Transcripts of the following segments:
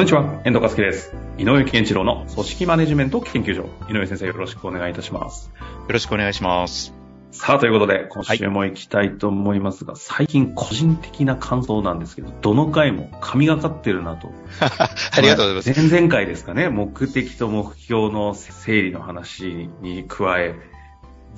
こんにちは、遠藤和樹です。井上健一郎の組織マネジメント研究所。井上先生よろしくお願いいたします。よろしくお願いします。さあ、ということで、今週も行きたいと思いますが、最近個人的な感想なんですけど、どの回も神がかってるなと。ありがとうございます。前々回ですかね、目的と目標の整理の話に加え、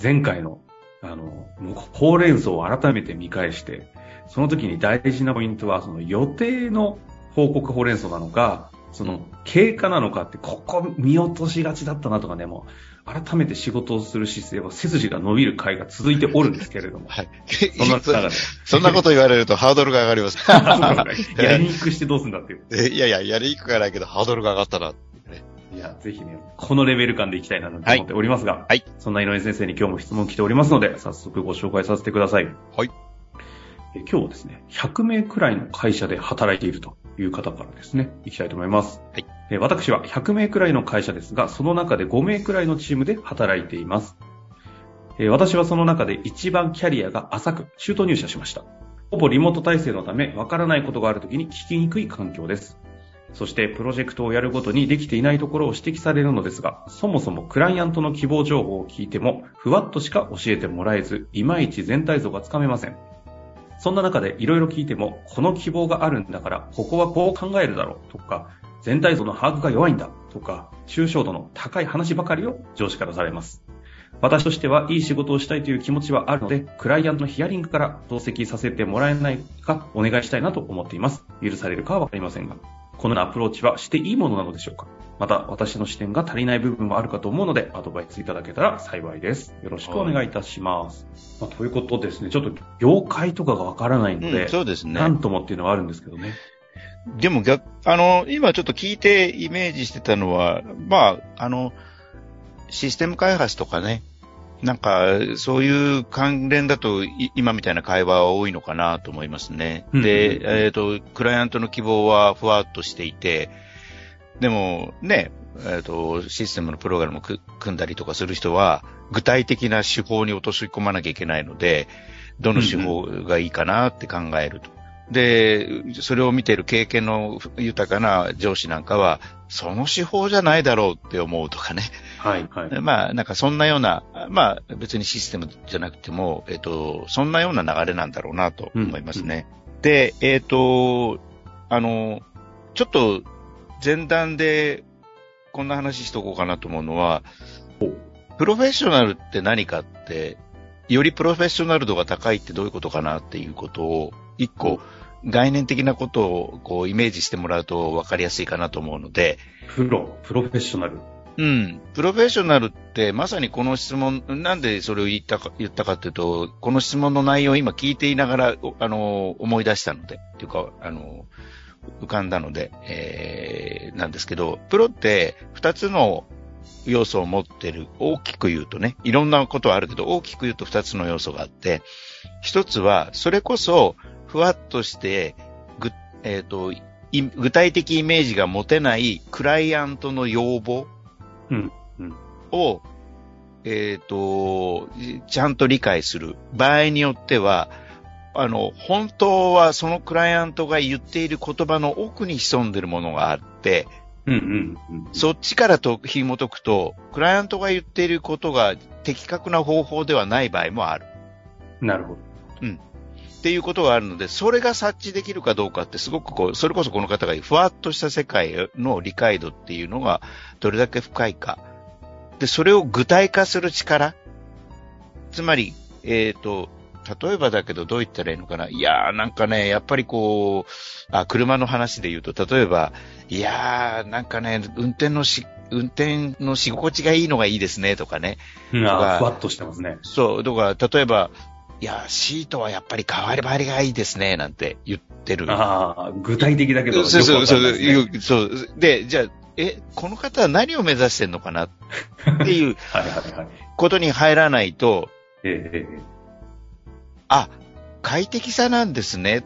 前回の、あの、ほうれん草を改めて見返して、その時に大事なポイントは、その予定の報告ほうれん草なのか、その経過なのかって、ここ見落としがちだったなとかね、もう、改めて仕事をする姿勢は背筋が伸びる回が続いておるんですけれども。はい。そんな中で。そんなこと言われるとハードルが上がります。やりにくくしてどうすんだっていう。えいやいや、やりにくくはないけど、ハードルが上がったな。いや、ぜひね、このレベル感でいきたいなと思っておりますが、はい。そんな井上先生に今日も質問来ておりますので、早速ご紹介させてください。はい。え今日はですね、100名くらいの会社で働いているという方からですね、いきたいと思います。はい。え私は100名くらいの会社ですが、その中で5名くらいのチームで働いています。え私はその中で一番キャリアが浅く、中途入社しました。ほぼリモート体制のため、わからないことがあるときに聞きにくい環境です。そして、プロジェクトをやるごとにできていないところを指摘されるのですが、そもそもクライアントの希望情報を聞いても、ふわっとしか教えてもらえず、いまいち全体像がつかめません。そんな中でいろいろ聞いても、この希望があるんだから、ここはこう考えるだろうとか、全体像の把握が弱いんだとか、抽象度の高い話ばかりを上司からされます。私としてはいい仕事をしたいという気持ちはあるので、クライアントのヒアリングから同席させてもらえないかお願いしたいなと思っています。許されるかはわかりませんが。このようなアプローチはしていいものなのでしょうか？また、私の視点が足りない部分もあるかと思うので、アドバイスいただけたら幸いです。よろしくお願いいたします。まあ、ということですね、ちょっと業界とかがわからないので、うん、そうですね。なんともっていうのはあるんですけどね。でも逆、あの、今ちょっと聞いてイメージしてたのは、まあ、あの、システム開発とかね、なんか、そういう関連だと、今みたいな会話は多いのかなと思いますね。うんで、うんえっ、と、クライアントの希望はふわっとしていて、でも、ね、えっ、と、システムのプログラムをく組んだりとかする人は、具体的な手法に落とし込まなきゃいけないので、どの手法がいいかなって考えると。で、それを見ている経験の豊かな上司なんかは、その手法じゃないだろうって思うとかね。はい、はい。まあ、なんかそんなような、まあ別にシステムじゃなくても、えっ、と、そんなような流れなんだろうなと思いますね。で、えっ、と、あの、ちょっと前段でこんな話しとこうかなと思うのは、プロフェッショナルって何かって、よりプロフェッショナル度が高いってどういうことかなっていうことを、一個概念的なことをこうイメージしてもらうと分かりやすいかなと思うので、プロ、プロフェッショナル。うん。プロフェッショナルってまさにこの質問、なんでそれを言ったか、言ったかっていうと、この質問の内容を今聞いていながら、あの、思い出したので、っていうか、あの、浮かんだので、えー、なんですけど、プロって二つの要素を持ってる。大きく言うとね、いろんなことはあるけど、大きく言うと二つの要素があって、一つは、それこそ、ふわっとして、ぐ、えっ、と、具体的イメージが持てないクライアントの要望、を、えっ、と、ちゃんと理解する。場合によっては、あの、本当はそのクライアントが言っている言葉の奥に潜んでいるものがあって、うん、うん、うん。そっちからと紐解くと、クライアントが言っていることが的確な方法ではない場合もある。なるほど。っていうことがあるので、それが察知できるかどうかってすごくこう、それこそこの方がふわっとした世界の理解度っていうのがどれだけ深いか。で、それを具体化する力。つまり、えっ、と、例えばだけどどう言ったらいいのかな。いやーなんかね、やっぱりこう、あ、車の話で言うと、例えば、いやーなんかね、運転のし、運転のし心地がいいのがいいですねとかね。うん、ふわっとしてますね。そう、だから、例えば、いや、シートはやっぱり変わりばりがいいですね、なんて言ってる。ああ、具体的だけど、そうそうそう、そう。で、じゃあ、え、この方は何を目指してんのかな？っていう。ことに入らないと、ええええあ、快適さなんですね。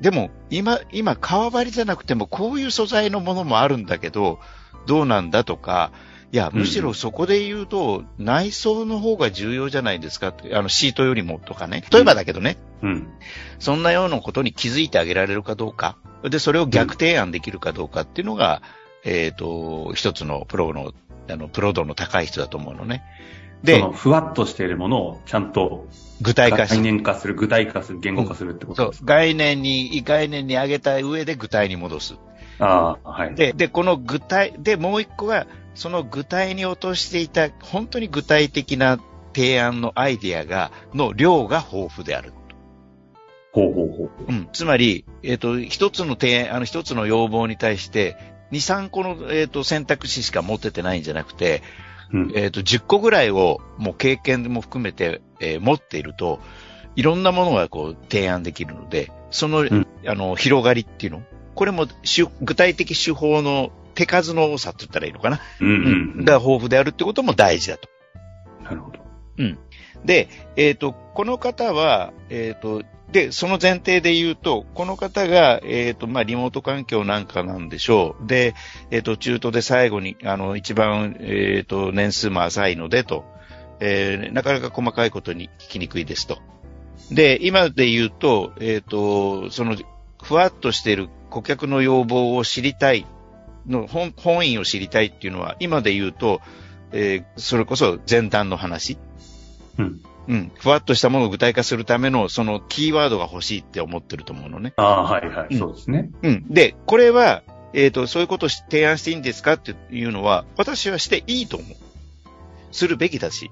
でも、今、今、革張りじゃなくても、こういう素材のものもあるんだけど、どうなんだとか、いや、むしろそこで言うと、内装の方が重要じゃないですかって、あの、シートよりもとかね。例えばだけどね、うん。そんなようなことに気づいてあげられるかどうか。で、それを逆提案できるかどうかっていうのが、えっ、と、一つのプロの、あの、プロ度の高い人だと思うのね。でふわっとしているものをちゃんと具体化し概念化する、具体化する、言語化するってことです、。そう概念に、概念に上げた上で具体に戻す。ああ、はい。で、で、この具体、で、もう一個は、その具体に落としていた、本当に具体的な提案のアイディアが、の量が豊富である。ほうほうほう。うん。つまり、えっ、と、一つの提案、あの、一つの要望に対して、二、三個の、えっ、と、選択肢しか持っててないんじゃなくて、うん。えっ、と、10個ぐらいを、もう経験も含めて、えー持っていると、いろんなものがこう、提案できるので、その、んあの、広がりっていうの？これも、手具体的手法の手数の多さって言ったらいいのかな、うんうんうん。が豊富であるってことも大事だと。なるほど。で、えっ、と、この方は、えっ、と、で、その前提で言うと、この方が、えっ、と、まあ、リモート環境なんかなんでしょう。で、えっ、と、中途で最後に、あの、一番、えっ、と、年数も浅いので、と、えーなかなか細かいことに聞きにくいですと。で、今で言うと、えっ、と、その、ふわっとしている顧客の要望を知りたいの、本、本意を知りたいっていうのは、今で言うと、えーそれこそ前段の話。うん。うん。ふわっとしたものを具体化するための、そのキーワードが欲しいって思ってると思うのね。ああ、はいはい。うんそうですね。うん。で、これは、えっ、と、そういうことを提案していいんですかっていうのは、私はしていいと思う。するべきだし。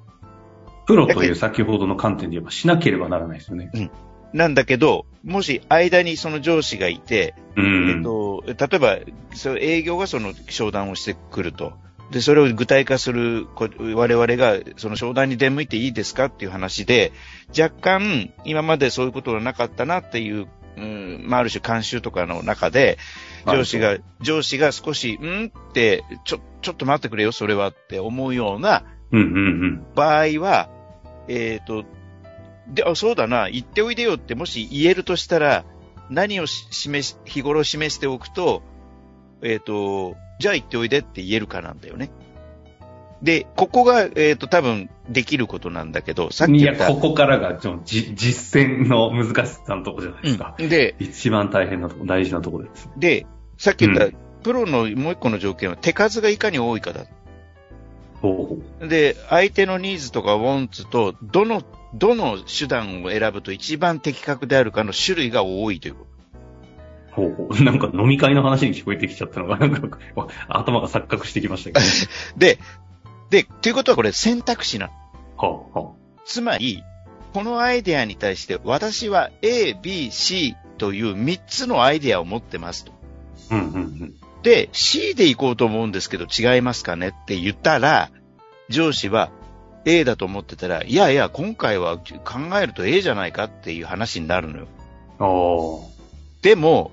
プロという先ほどの観点で言えばしなければならないですよね。なんだけど、もし間にその上司がいて、うん。えっと、例えば、その営業がその商談をしてくると。で、それを具体化する、こ我々がその商談に出向いていいですかっていう話で、若干、今までそういうことがなかったなっていう、うん、まあ、ある種慣習とかの中で、上司が、上司が少し、んって、ちょ、ちょっと待ってくれよ、それはって思うようなうんうんうん。場合は、えっ、と、で、あ、そうだな、言っておいでよってもし言えるとしたら、何をし示し、日頃示しておくと、えっ、と、じゃあ言っておいでって言えるかなんだよね。で、ここが、えっ、と、多分できることなんだけど、さっきいや、言った。ここからがちょじ実践の難しさのとこじゃないですか。うんで、一番大変なとこ、大事なとこです。で、さっき言った、うプロのもう一個の条件は手数がいかに多いかだ。で、相手のニーズとかウォンツと、どの、どの手段を選ぶと一番的確であるかの種類が多いということ。ほうほう。なんか飲み会の話に聞こえてきちゃったのが、なんか、わ頭が錯覚してきましたけど、ね。で、で、ということはこれ選択肢なの。はあ、はつまり、このアイデアに対して私は A、B、C という3つのアイデアを持ってますと。あ。うんうんうん。で、C で行こうと思うんですけど違いますかねって言ったら、上司は A だと思ってたら、いやいや、今回は考えると A じゃないかっていう話になるのよ。ああ。でも、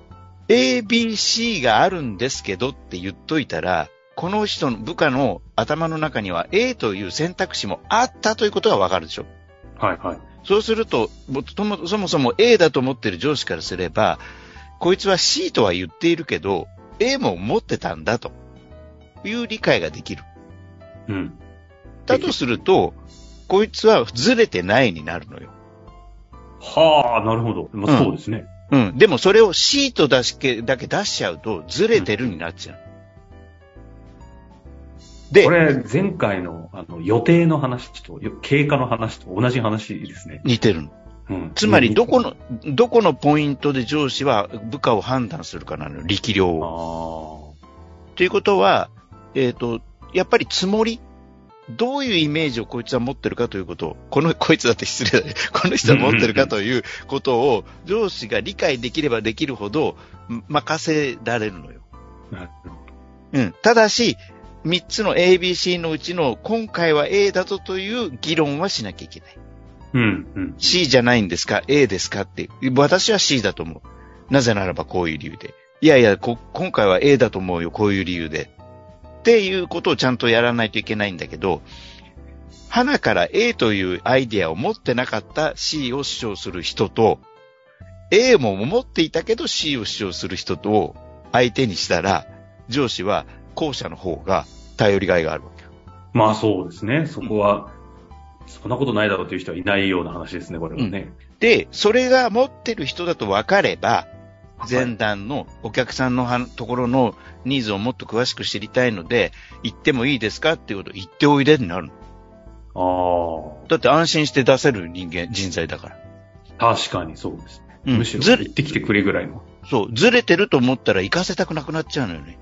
A、B、C があるんですけどって言っといたら、この人の部下の頭の中には A という選択肢もあったということがわかるでしょ。はいはい。そうすると、もともそもそも A だと思ってる上司からすれば、こいつは C とは言っているけど、A も持ってたんだという理解ができる。うん。だとすると、こいつはずれてないになるのよ。はあ、なるほど。まあ、うんそうですね。うん。でもそれを C と出しけだけ出しちゃうと、ずれてるになっちゃう。でこ、れ、前回の、あの、予定の話と、よ経過の話と同じ話ですね。似てるの。うん。つまり、どこの、どこのポイントで上司は部下を判断するかなのよ。力量を。あということは、えっ、と、やっぱりつもりどういうイメージをこいつは持ってるかということを、この、こいつだって失礼だね。この人は持ってるかということを、上司が理解できればできるほど、ん任せられるのよ。あ。なるほど。うん。ただし、三つの ABC のうちの、今回は A だぞという議論はしなきゃいけない。うん、うん。C じゃないんですか ?A ですか？って。私は C だと思う。なぜならばこういう理由で。いやいや、こ今回は A だと思うよ、こういう理由で。っていうことをちゃんとやらないといけないんだけど、花から A というアイディアを持ってなかった C を主張する人と、A も持っていたけど C を主張する人と相手にしたら、上司は後者の方が頼りがいがあるわけよ。まあそうですね。そこは、そんなことないだろうという人はいないような話ですね、これはね。で、それが持ってる人だと分かれば、はい前段のお客さんのはところのニーズをもっと詳しく知りたいので、行ってもいいですかっていうことを言っておいでになるの。あだって安心して出せる人間、人材だから。あ、確かにそうですね。うんむしろずれ行ってきてくれぐらいの。そう、ずれてると思ったら行かせたくなくなっちゃうのよね。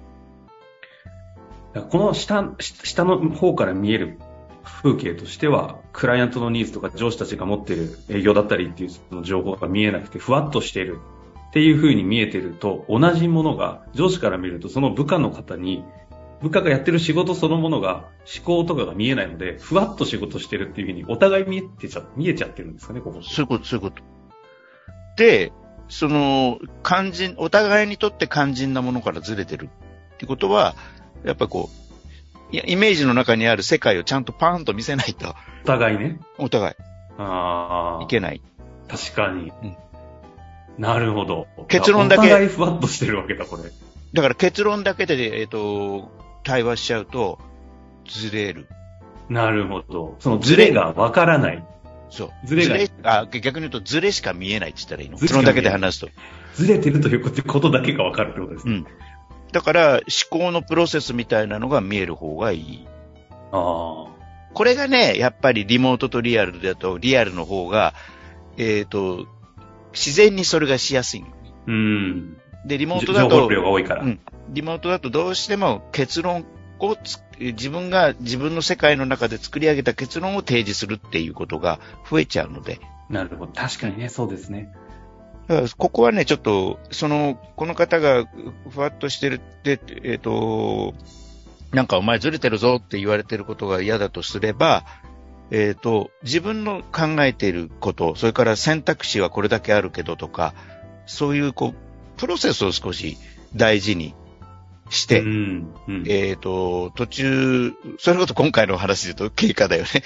この下、し下の方から見える風景としては、クライアントのニーズとか上司たちが持っている営業だったりっていうその情報が見えなくて、ふわっとしているっていう風に見えてると、同じものが上司から見るとその部下の方に、部下がやってる仕事そのものが思考とかが見えないので、ふわっと仕事してるっていう風にお互い見えてちゃ、見えちゃってるんですかね、ここ。そういうこと、そういうこと。で、その、肝心、お互いにとって肝心なものからずれてるってことは、やっぱこう、イメージの中にある世界をちゃんとパーンと見せないと、お互いね。お互ああ。いいけない。確かに。うんなるほど。結論だけお互いふわっとしてるわけだ、これ。だから結論だけで、えっ、と、対話しちゃうと、ずれる。なるほど。そのズレがわからない。そう。ずれがあ、逆に言うと、ずれしか見えないって言ったらいいの。結論だけで話すと。ずれてるということだけがわかるってことですね。うん。だから、思考のプロセスみたいなのが見える方がいい。あこれがね、やっぱりリモートとリアルだと、リアルの方が、えっ、と、自然にそれがしやすい。うん。で、リモーじトだと情報、量が多いから。うんリモートだとどうしても結論をつ自分が自分の世界の中で作り上げた結論を提示するっていうことが増えちゃうので、なるほど。確かにね、そうですね。だからここはね、ちょっと、その、この方がふわっとしてるって、えっ、と、なんかお前ずれてるぞって言われてることが嫌だとすれば、えっ、と、自分の考えていること、それから選択肢はこれだけあるけどとか、そういう、こう、プロセスを少し大事にして、うん。うん。えっ、と、途中、それこそ今回の話で言うと経過だよね。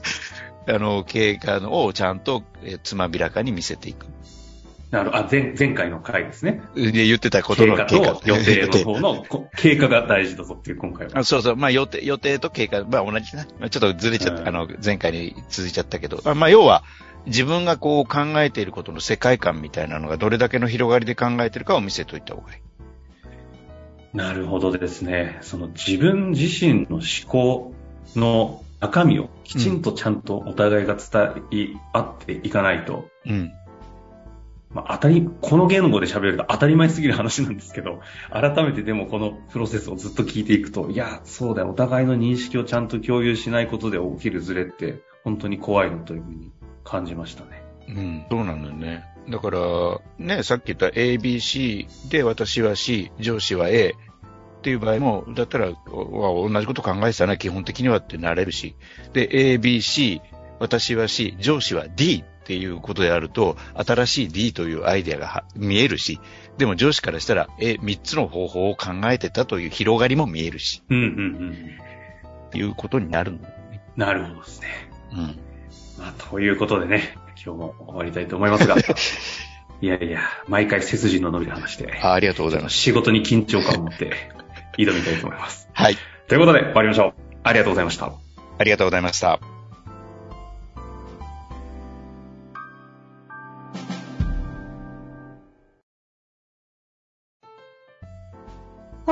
あの、経過のをちゃんと、えーつまびらかに見せていく。なるほど。あ、前、前回の回ですね。で言ってたことの経過と予定の方の こ経過が大事だぞっていう今回は。あそうそう。まあ予定、予定と経過、まあ同じな。まあちょっとずれちゃった、うんあの、前回に続いちゃったけど。あまあ要は、自分がこう考えていることの世界観みたいなのがどれだけの広がりで考えてるかを見せといた方がいい。なるほどですね。その自分自身の思考の中身をきちんとちゃんとお互いが伝え合っていかないと、うん。まあ、当たり、この言語で喋ると当たり前すぎる話なんですけど、改めてでもこのプロセスをずっと聞いていくと、いや、そうだよ、お互いの認識をちゃんと共有しないことで起きるズレって、本当に怖いのというふうに感じましたね。うん。そうなんだよね。だから、ね、さっき言った ABC で私は C、上司は A っていう場合も、だったら、同じこと考えてたな、基本的にはってなれるし。で、ABC、私は C、上司は D っていうことであると、新しい D というアイデアがは見えるし、でも上司からしたら、え、3つの方法を考えてたという広がりも見えるし、うんうんうん。いうことになるんだよね。なるほどですね。うん。まあ、ということでね、今日も終わりたいと思いますが、いやいや、毎回背筋の伸びる話で、あありがとうございます。仕事に緊張感を持って挑みたいと思います。はい。ということで、終わりましょう。ありがとうございました。ありがとうございました。